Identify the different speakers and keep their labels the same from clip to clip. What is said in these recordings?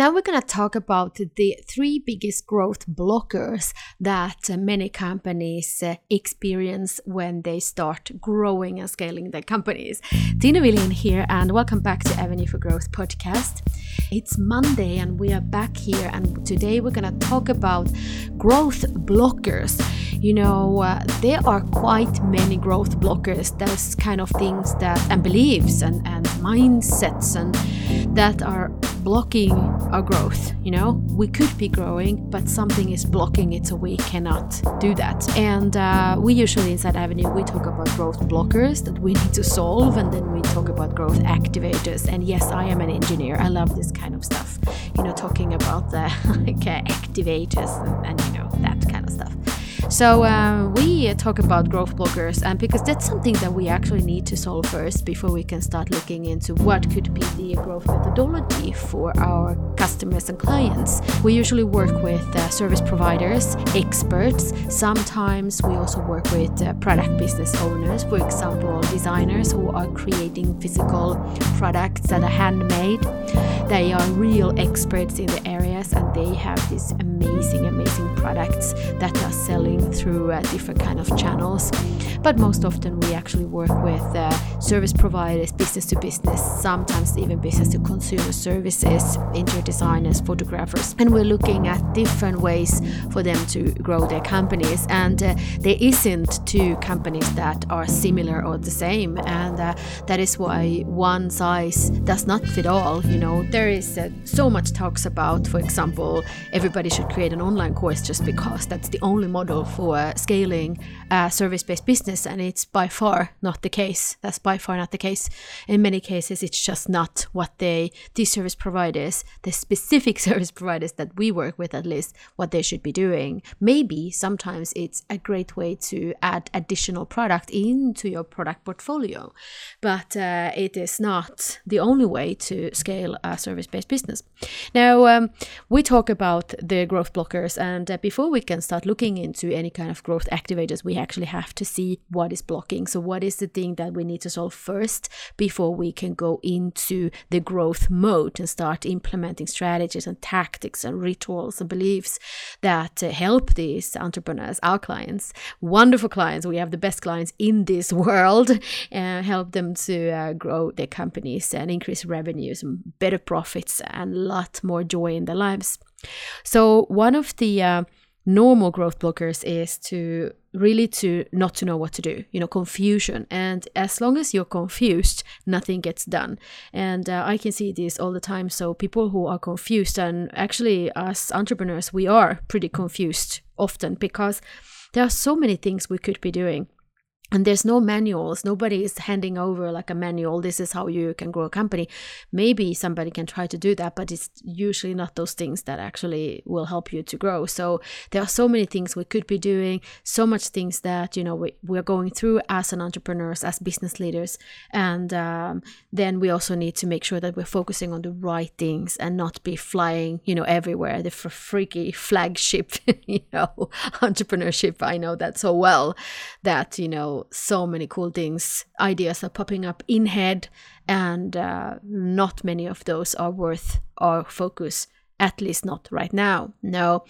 Speaker 1: Now we're going to talk about the three biggest growth blockers that many companies uh, experience when they start growing and scaling their companies. Tiina Wilén here, and welcome back to Avenue for Growth podcast. It's Monday, and we are back here, and today we're going to talk about growth blockers. You know, uh, there are quite many growth blockers. There's kind of things that, and beliefs, and, and mindsets, and that are blocking our growth. You know, we could be growing, but something is blocking it, so we cannot do that. And uh, we usually inside Avenue we talk about growth blockers that we need to solve, and then we talk about growth activators. And yes, I am an engineer. I love this kind of stuff. You know, talking about the like, uh, activators and, and you know that kind of stuff. So uh, we talk about growth blockers, and because that's something that we actually need to solve first before we can start looking into what could be the growth methodology for our customers and clients. We usually work with uh, service providers, experts. Sometimes we also work with uh, product business owners, for example, designers who are creating physical products that are handmade. They are real experts in the areas, and they have these amazing, amazing products that are selling through uh, different kind of channels. But most often we actually work with uh, service providers, business to business, sometimes even business to consumer services, interior designers, photographers, and we're looking at different ways for them to grow their companies. And uh, there isn't two companies that are similar or the same, and uh, that is why one size does not fit all. You know, there is uh, so much talks about, for example, everybody should create an online course just because that's the only model for scaling a service-based business, and it's by far not the case. That's by far not the case. In many cases, it's just not what they these service providers, the specific service providers that we work with, at least, what they should be doing. Maybe sometimes it's a great way to add additional product into your product portfolio, but uh, it is not the only way to scale a service-based business. Now um, we talk about the growth blockers, and uh, before we can start looking into any kind of growth activators, we actually have to see what is blocking. So, what is the thing that we need to solve first before we can go into the growth mode and start implementing strategies and tactics and rituals and beliefs that uh, help these entrepreneurs, our clients, wonderful clients. We have the best clients in this world, uh, help them to uh, grow their companies and increase revenues and better profits and a lot more joy in their lives. So, one of the uh, normal growth blockers is to really to not to know what to do you know confusion. And as long as you're confused nothing gets done. And uh, i can see this all the time. So people who are confused and actually as entrepreneurs we are pretty confused often because there are so many things we could be doing and there's no manuals. Nobody is handing over like a manual this is how you can grow a company. Maybe somebody can try to do that but it's usually not those things that actually will help you to grow. So there are so many things we could be doing so much things that you know we, we're going through as an entrepreneurs as business leaders. And um, then we also need to make sure that we're focusing on the right things and not be flying you know everywhere. The freaky flagship you know entrepreneurship. I know that so well that you know so many cool things ideas are popping up in head and uh, not many of those are worth our focus at least not right now no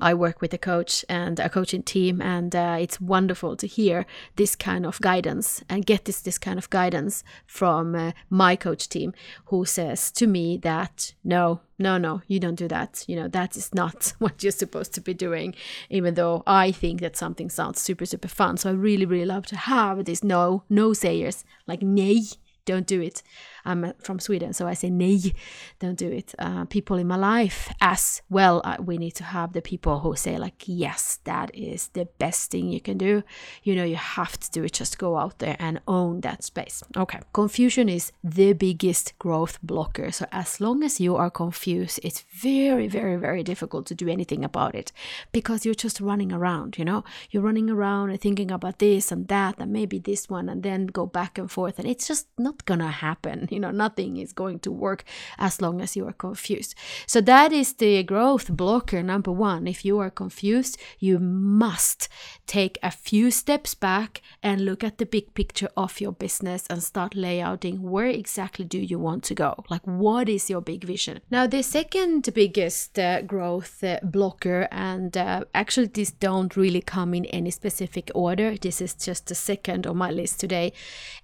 Speaker 1: i work with a coach and a coaching team and uh, it's wonderful to hear this kind of guidance and get this this kind of guidance from uh, my coach team who says to me that no no, no, you don't do that. You know, that is not what you're supposed to be doing, even though I think that something sounds super, super fun. So I really, really love to have these no, no sayers like nay, don't do it. I'm from Sweden, so I say nej, don't do it. Uh, people in my life as well, uh, we need to have the people who say like, yes, that is the best thing you can do. You know, you have to do it. Just go out there and own that space. Okay, confusion is the biggest growth blocker. So as long as you are confused, it's very, very, very difficult to do anything about it because you're just running around. You know, you're running around and thinking about this and that and maybe this one, and then go back and forth, and it's just not gonna happen you know nothing is going to work as long as you are confused. So that is the growth blocker number one. If you are confused you must take a few steps back and look at the big picture of your business and start layouting where exactly do you want to go? Like what is your big vision? Now the second biggest uh, growth uh, blocker and uh, actually these don't really come in any specific order. This is just the second on my list today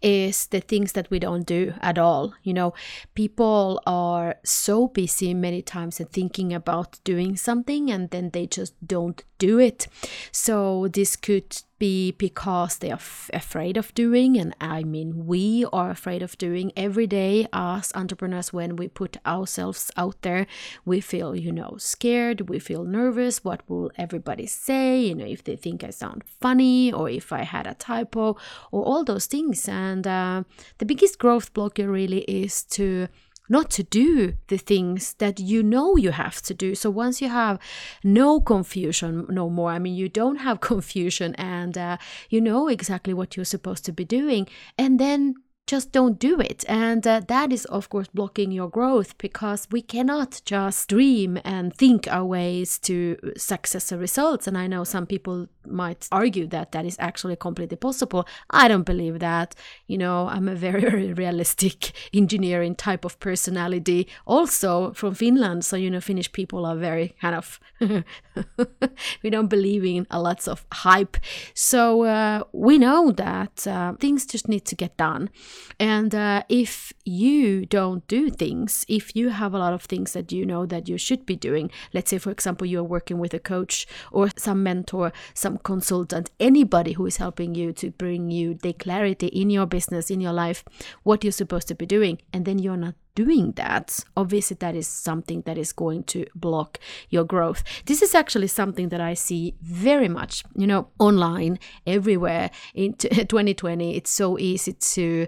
Speaker 1: is the things that we don't do at all. You know, people are so busy many times and thinking about doing something and then they just don't do it. So this could be because they are f- afraid of doing and i mean we are afraid of doing. Every day as entrepreneurs when we put ourselves out there we feel you know scared we feel nervous. What will everybody say? You know if they think i sound funny or if i had a typo or all those things. And uh, the biggest growth blocker really is to not to do the things that you know you have to do. So once you have no confusion no more, I mean, you don't have confusion and uh, you know exactly what you're supposed to be doing, and then just don't do it. And uh, that is, of course, blocking your growth because we cannot just dream and think our ways to success or results. And I know some people might argue that that is actually completely possible. I don't believe that. You know, I'm a very, very realistic engineering type of personality, also from Finland. So, you know, Finnish people are very kind of, we don't believe in a lots of hype. So uh, we know that uh, things just need to get done. And uh, if you don't do things, if you have a lot of things that you know that you should be doing, let's say, for example, you're working with a coach or some mentor, some consultant, anybody who is helping you to bring you the clarity in your business, in your life, what you're supposed to be doing, and then you're not doing that, obviously that is something that is going to block your growth. This is actually something that I see very much, you know, online everywhere in 2020. It's so easy to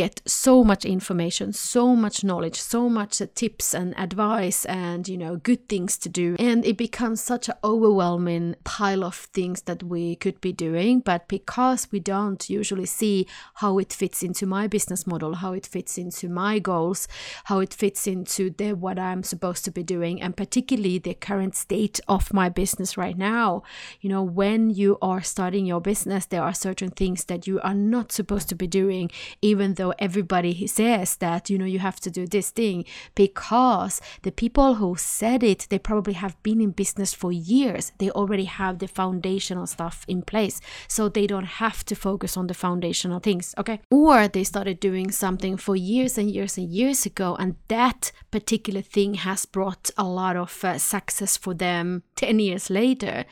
Speaker 1: get so much information, so much knowledge, so much uh, tips and advice and, you know, good things to do. And it becomes such an overwhelming pile of things that we could be doing. But because we don't usually see how it fits into my business model, how it fits into my goals, how it fits into the what I'm supposed to be doing, and particularly the current state of my business right now. You know, when you are starting your business, there are certain things that you are not supposed to be doing, even though everybody says that, you know, you have to do this thing, because the people who said it, they probably have been in business for years. They already have the foundational stuff in place. So they don't have to focus on the foundational things, okay? Or they started doing something for years and years and years ago, and that particular thing has brought a lot of uh, success for them 10 years later.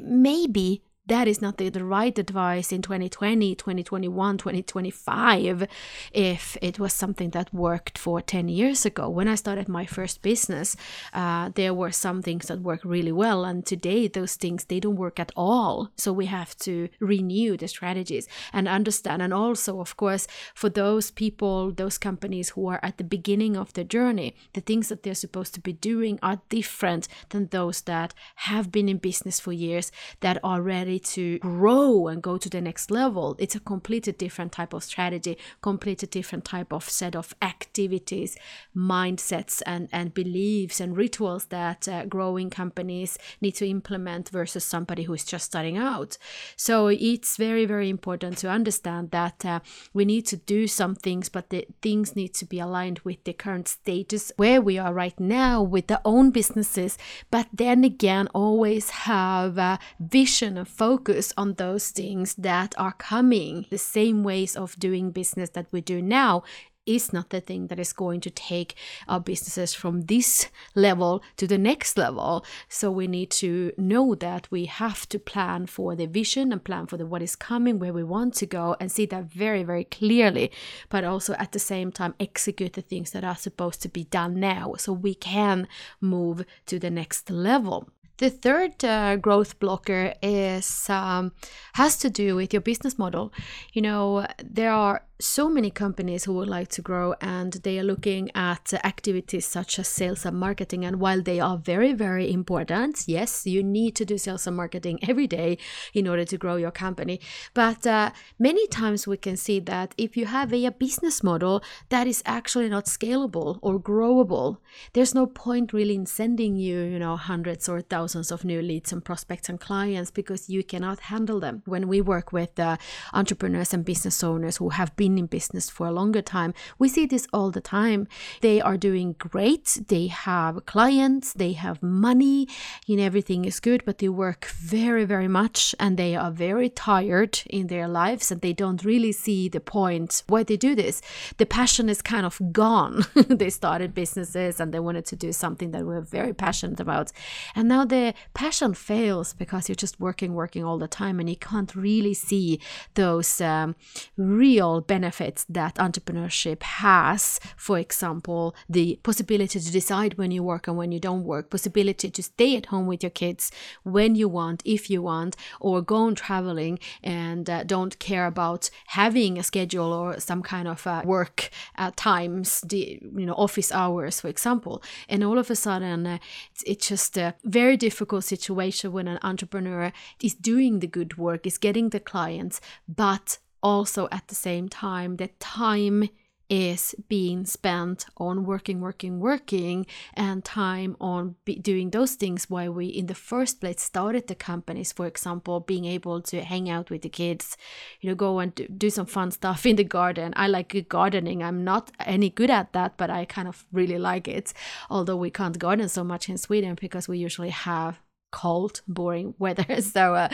Speaker 1: Maybe that is not the, the right advice in 2020 2021 2025 if it was something that worked for 10 years ago. When i started my first business uh, there were some things that worked really well and today those things they don't work at all. So we have to renew the strategies and understand. And also of course for those people those companies who are at the beginning of the journey the things that they're supposed to be doing are different than those that have been in business for years that are to grow and go to the next level, it's a completely different type of strategy, completely different type of set of activities, mindsets, and, and beliefs and rituals that uh, growing companies need to implement versus somebody who is just starting out. So it's very, very important to understand that uh, we need to do some things, but the things need to be aligned with the current status where we are right now with the own businesses, but then again, always have a vision and focus focus on those things that are coming. The same ways of doing business that we do now is not the thing that is going to take our businesses from this level to the next level. So we need to know that we have to plan for the vision and plan for the what is coming, where we want to go, and see that very, very clearly. But also at the same time execute the things that are supposed to be done now, so we can move to the next level. The third uh, growth blocker is um, has to do with your business model. You know, there are so many companies who would like to grow and they are looking at activities such as sales and marketing. And while they are very, very important, yes, you need to do sales and marketing every day in order to grow your company. But uh, many times we can see that if you have a, a business model that is actually not scalable or growable, there's no point really in sending you, you know, hundreds or thousands of new leads and prospects and clients because you cannot handle them. When we work with uh, entrepreneurs and business owners who have been in business for a longer time, we see this all the time. They are doing great, they have clients, they have money, you know, everything is good, but they work very, very much and they are very tired in their lives and they don't really see the point why they do this. The passion is kind of gone. they started businesses and they wanted to do something that we're very passionate about. And now the passion fails because you're just working, working all the time and you can't really see those um, real benefits that entrepreneurship has. For example, the possibility to decide when you work and when you don't work, possibility to stay at home with your kids when you want, if you want, or go on traveling and uh, don't care about having a schedule or some kind of uh, work uh, times, the you know office hours, for example. And all of a sudden, uh, it's, it's just a very difficult situation when an entrepreneur is doing the good work, is getting the clients, but also at the same time that time is being spent on working, working, working, and time on doing those things why we in the first place started the companies. For example, being able to hang out with the kids, you know, go and do some fun stuff in the garden. I like gardening. I'm not any good at that, but I kind of really like it. Although we can't garden so much in Sweden because we usually have cold, boring weather. So uh,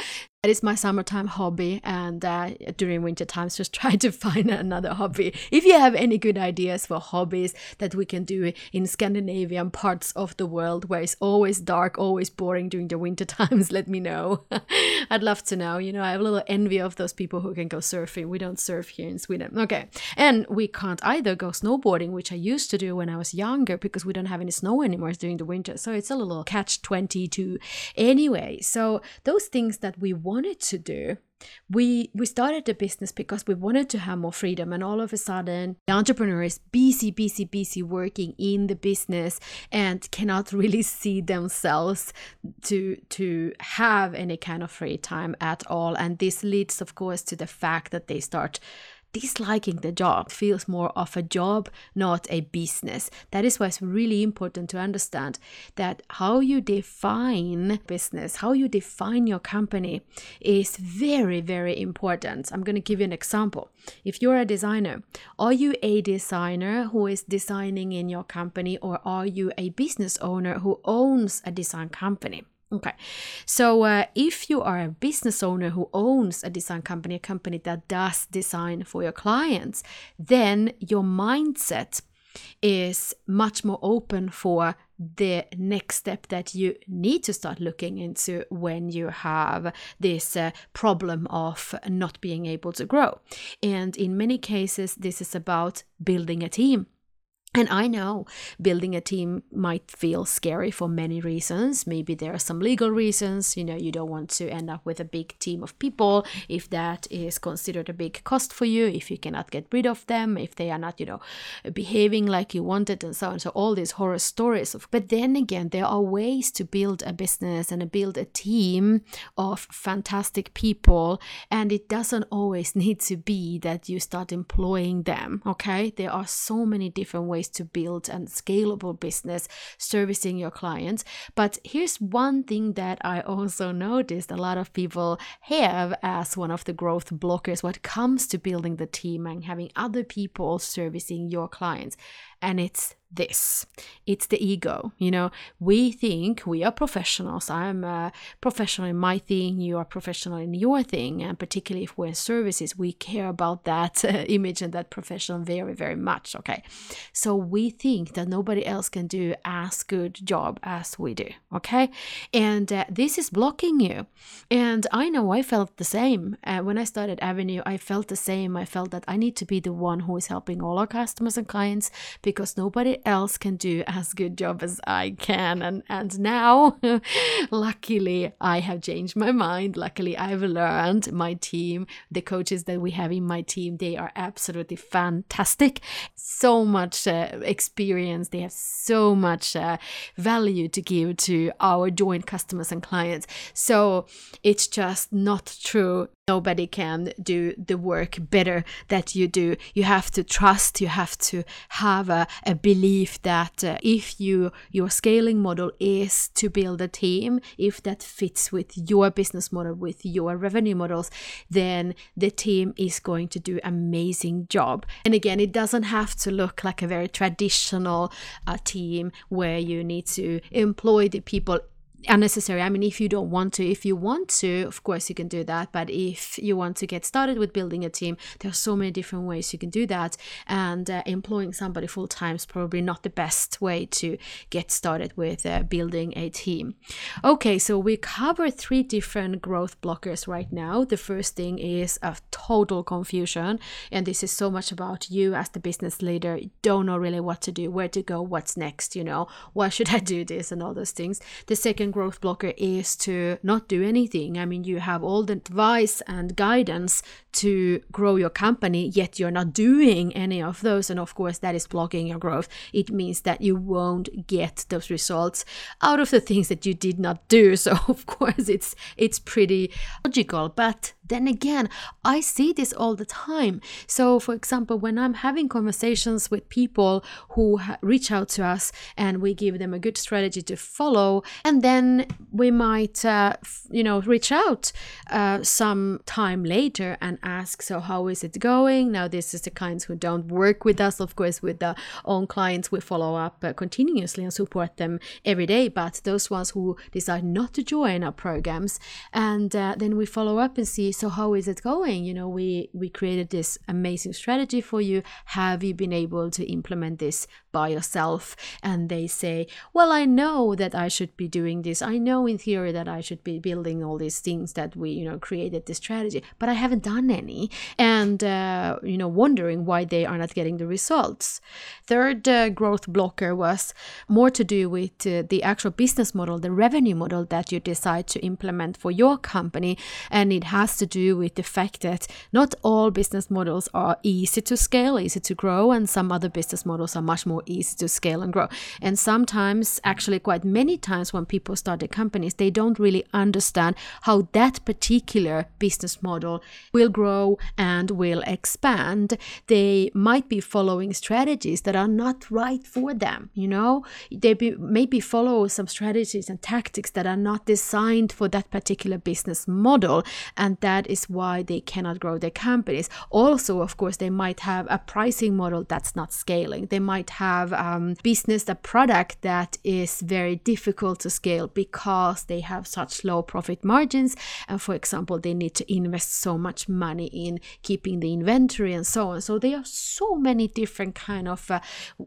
Speaker 1: that is my summertime hobby, and uh, during winter times, just try to find another hobby. If you have any good ideas for hobbies that we can do in Scandinavian parts of the world where it's always dark, always boring during the winter times, let me know. I'd love to know. You know, I have a little envy of those people who can go surfing. We don't surf here in Sweden. Okay, and we can't either go snowboarding, which I used to do when I was younger because we don't have any snow anymore during the winter. So it's a little catch twenty two. Anyway, so those things that we want wanted to do we we started the business because we wanted to have more freedom. And all of a sudden the entrepreneur is busy busy busy working in the business and cannot really see themselves to to have any kind of free time at all. And this leads of course to the fact that they start disliking the job feels more of a job, not a business. That is why it's really important to understand that how you define business, how you define your company is very, very important. I'm going to give you an example. If you're a designer, are you a designer who is designing in your company, or are you a business owner who owns a design company? Okay, so uh, if you are a business owner who owns a design company, a company that does design for your clients, then your mindset is much more open for the next step that you need to start looking into when you have this uh, problem of not being able to grow. And in many cases, this is about building a team and I know building a team might feel scary for many reasons. Maybe there are some legal reasons. You know, you don't want to end up with a big team of people if that is considered a big cost for you, if you cannot get rid of them, if they are not, you know, behaving like you wanted, and so on. So, all these horror stories. But then again, there are ways to build a business and build a team of fantastic people. And it doesn't always need to be that you start employing them. Okay. There are so many different ways ways to build a scalable business servicing your clients. But here's one thing that I also noticed a lot of people have as one of the growth blockers when it comes to building the team and having other people servicing your clients. And it's this. It's the ego you know? We think we are professionals. I'm a professional in my thing you are professional in your thing. And particularly if we're in services we care about that uh, image and that profession very very much okay? So we think that nobody else can do as good job as we do okay? And uh, this is blocking you. And i know i felt the same. Uh, when i started avenue i felt the same. I felt that i need to be the one who is helping all our customers and clients because nobody else can do as good job as I can. And and now, luckily, I have changed my mind. Luckily, I've learned my team, the coaches that we have in my team, they are absolutely fantastic. So much uh, experience. They have so much uh, value to give to our joint customers and clients. So it's just not true nobody can do the work better that you do. You have to trust you have to have a, a belief that uh, if you your scaling model is to build a team if that fits with your business model with your revenue models then the team is going to do amazing job. And again it doesn't have to look like a very traditional uh, team where you need to employ the people unnecessary. I mean, if you don't want to, if you want to, of course you can do that. But if you want to get started with building a team, there are so many different ways you can do that. And uh, employing somebody full time is probably not the best way to get started with uh, building a team. Okay, so we cover three different growth blockers right now. The first thing is a total confusion, and this is so much about you as the business leader. You don't know really what to do, where to go, what's next. You know, why should I do this, and all those things. The second growth blocker is to not do anything. I mean, you have all the advice and guidance to grow your company, yet you're not doing any of those. And of course, that is blocking your growth. It means that you won't get those results out of the things that you did not do. So of course, it's it's pretty logical. But then again, I see this all the time. So, for example, when I'm having conversations with people who reach out to us and we give them a good strategy to follow, and then we might, uh, you know, reach out uh, some time later and ask, So, how is it going? Now, this is the kinds who don't work with us. Of course, with the own clients, we follow up uh, continuously and support them every day. But those ones who decide not to join our programs, and uh, then we follow up and see so how is it going? You know we we created this amazing strategy for you. Have you been able to implement this by yourself and they say well i know that i should be doing this. I know in theory that i should be building all these things that we you know created this strategy but i haven't done any. And uh, you know wondering why they are not getting the results. Third uh, growth blocker was more to do with uh, the actual business model the revenue model that you decide to implement for your company. And it has to to do with the fact that not all business models are easy to scale, easy to grow, and some other business models are much more easy to scale and grow. And sometimes, actually, quite many times when people start their companies, they don't really understand how that particular business model will grow and will expand. They might be following strategies that are not right for them, you know? They be, maybe follow some strategies and tactics that are not designed for that particular business model, and that that is why they cannot grow their companies. Also, of course, they might have a pricing model that's not scaling. They might have um, business, a product that is very difficult to scale because they have such low profit margins. And for example, they need to invest so much money in keeping the inventory and so on. So there are so many different kind of uh,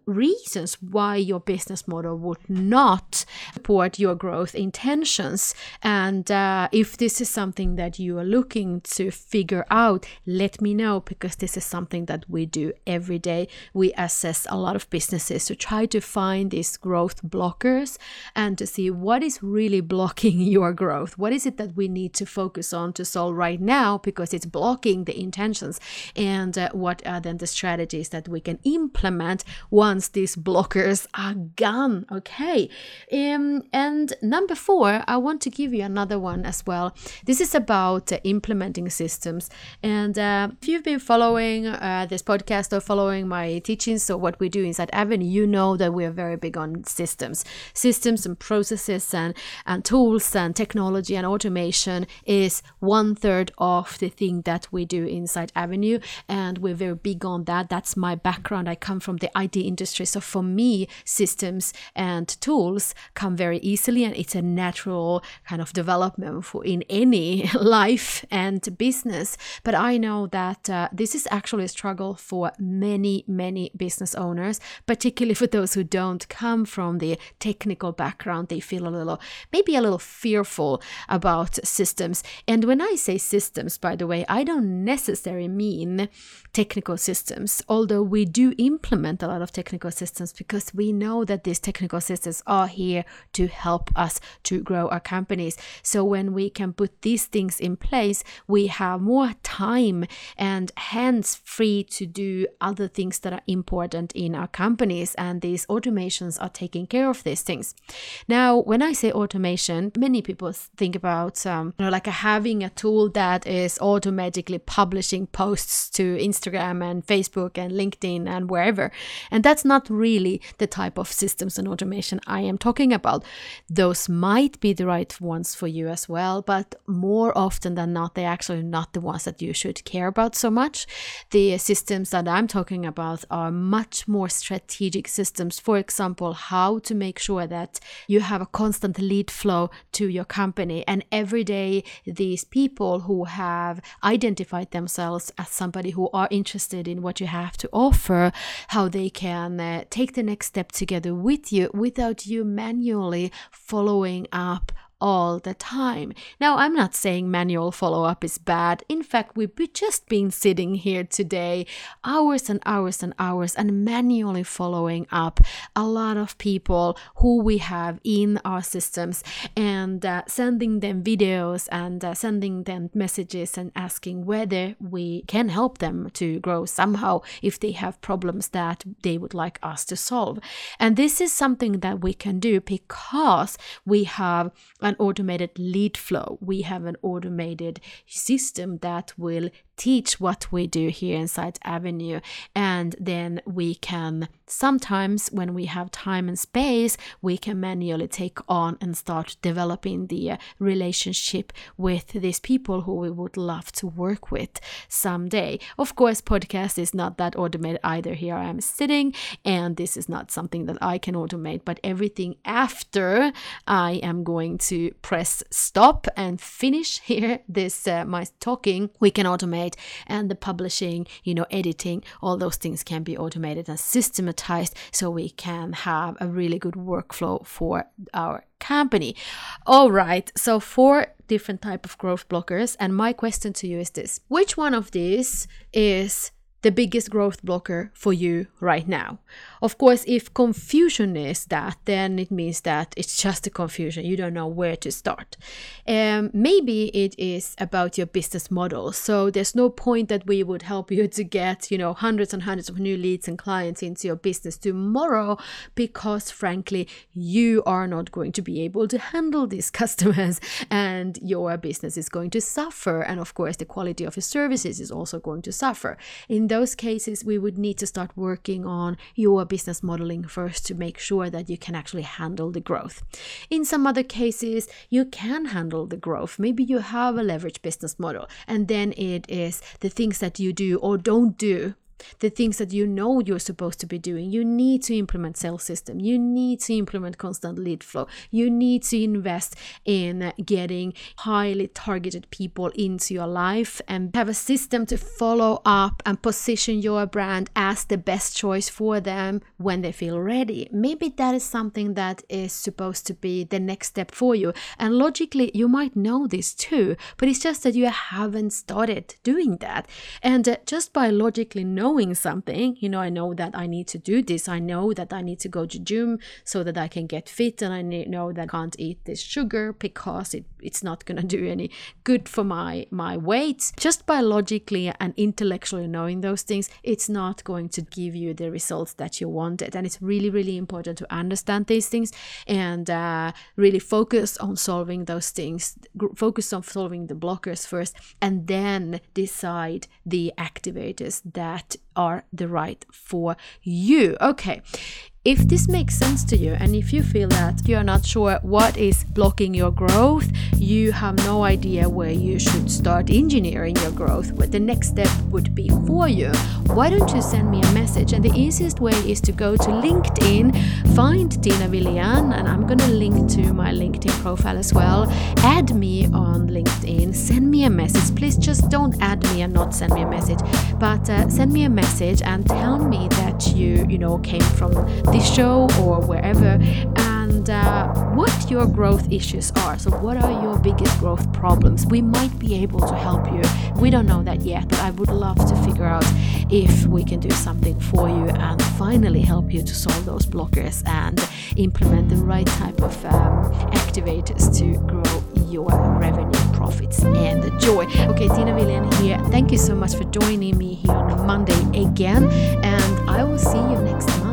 Speaker 1: reasons why your business model would not support your growth intentions. And uh, if this is something that you are looking to figure out, let me know because this is something that we do every day. We assess a lot of businesses to try to find these growth blockers and to see what is really blocking your growth. What is it that we need to focus on to solve right now because it's blocking the intentions? And uh, what are then the strategies that we can implement once these blockers are gone? Okay. Um, and number four, I want to give you another one as well. This is about uh, implementing systems. And uh, if you've been following uh, this podcast or following my teachings, so what we do inside Avenue, you know that we are very big on systems, systems and processes and, and tools and technology and automation is one third of the thing that we do inside Avenue. And we're very big on that. That's my background. I come from the IT industry. So for me, systems and tools come very very easily and it's a natural kind of development for in any life and business but i know that uh, this is actually a struggle for many many business owners particularly for those who don't come from the technical background they feel a little maybe a little fearful about systems and when i say systems by the way i don't necessarily mean technical systems although we do implement a lot of technical systems because we know that these technical systems are here to help us to grow our companies. So when we can put these things in place, we have more time and hands free to do other things that are important in our companies. And these automations are taking care of these things. Now, when I say automation, many people think about, um, you know, like having a tool that is automatically publishing posts to Instagram and Facebook and LinkedIn and wherever. And that's not really the type of systems and automation I am talking about. Those might be the right ones for you as well, but more often than not, they're actually not the ones that you should care about so much. The systems that I'm talking about are much more strategic systems. For example, how to make sure that you have a constant lead flow to your company, and every day these people who have identified themselves as somebody who are interested in what you have to offer, how they can uh, take the next step together with you without you manually following up all the time. Now, I'm not saying manual follow up is bad. In fact, we've just been sitting here today, hours and hours and hours, and manually following up a lot of people who we have in our systems and uh, sending them videos and uh, sending them messages and asking whether we can help them to grow somehow if they have problems that they would like us to solve. And this is something that we can do because we have an automated lead flow. We have an automated system that will teach what we do here inside Avenue. And then we can sometimes, when we have time and space, we can manually take on and start developing the uh, relationship with these people who we would love to work with someday. Of course, podcast is not that automated either. Here I am sitting, and this is not something that I can automate, but everything after I am going to press stop and finish here this uh, my talking, we can automate and the publishing, you know, editing, all those things can be automated and systematized so we can have a really good workflow for our company. All right, so four different type of growth blockers and my question to you is this. Which one of these is the biggest growth blocker for you right now. Of course, if confusion is that, then it means that it's just a confusion. You don't know where to start. Um, maybe it is about your business model. So there's no point that we would help you to get, you know, hundreds and hundreds of new leads and clients into your business tomorrow because, frankly, you are not going to be able to handle these customers and your business is going to suffer. And of course, the quality of your services is also going to suffer. In those cases, we would need to start working on your business modeling first to make sure that you can actually handle the growth. In some other cases, you can handle the growth. Maybe you have a leverage business model, and then it is the things that you do or don't do the things that you know you're supposed to be doing. You need to implement sales system. You need to implement constant lead flow. You need to invest in getting highly targeted people into your life and have a system to follow up and position your brand as the best choice for them when they feel ready. Maybe that is something that is supposed to be the next step for you. And logically, you might know this too, but it's just that you haven't started doing that. And uh, just by logically knowing knowing something you know i know that i need to do this. I know that i need to go to gym so that i can get fit and i know that i can't eat this sugar because it, it's not going to do any good for my my weight just biologically and intellectually knowing those things it's not going to give you the results that you wanted and it's really really important to understand these things and uh, really focus on solving those things focus on solving the blockers first and then decide the activators that are the right for you. Okay. If this makes sense to you, and if you feel that you're not sure what is blocking your growth, you have no idea where you should start engineering your growth, what the next step would be for you, why don't you send me a message? And the easiest way is to go to LinkedIn, find Tiina Wilén, and I'm gonna link to my LinkedIn profile as well. Add me on LinkedIn, send me a message. Please just don't add me and not send me a message, but uh, send me a message and tell me that you, you know, came from this show or wherever. And uh, what your growth issues are. So, what are your biggest growth problems? We might be able to help you. We don't know that yet, but I would love to figure out if we can do something for you and finally help you to solve those blockers and implement the right type of um, activators to grow your revenue, profits, and joy. Okay, Tiina Wilén here. Thank you so much for joining me here on Monday again, and I will see you next bye.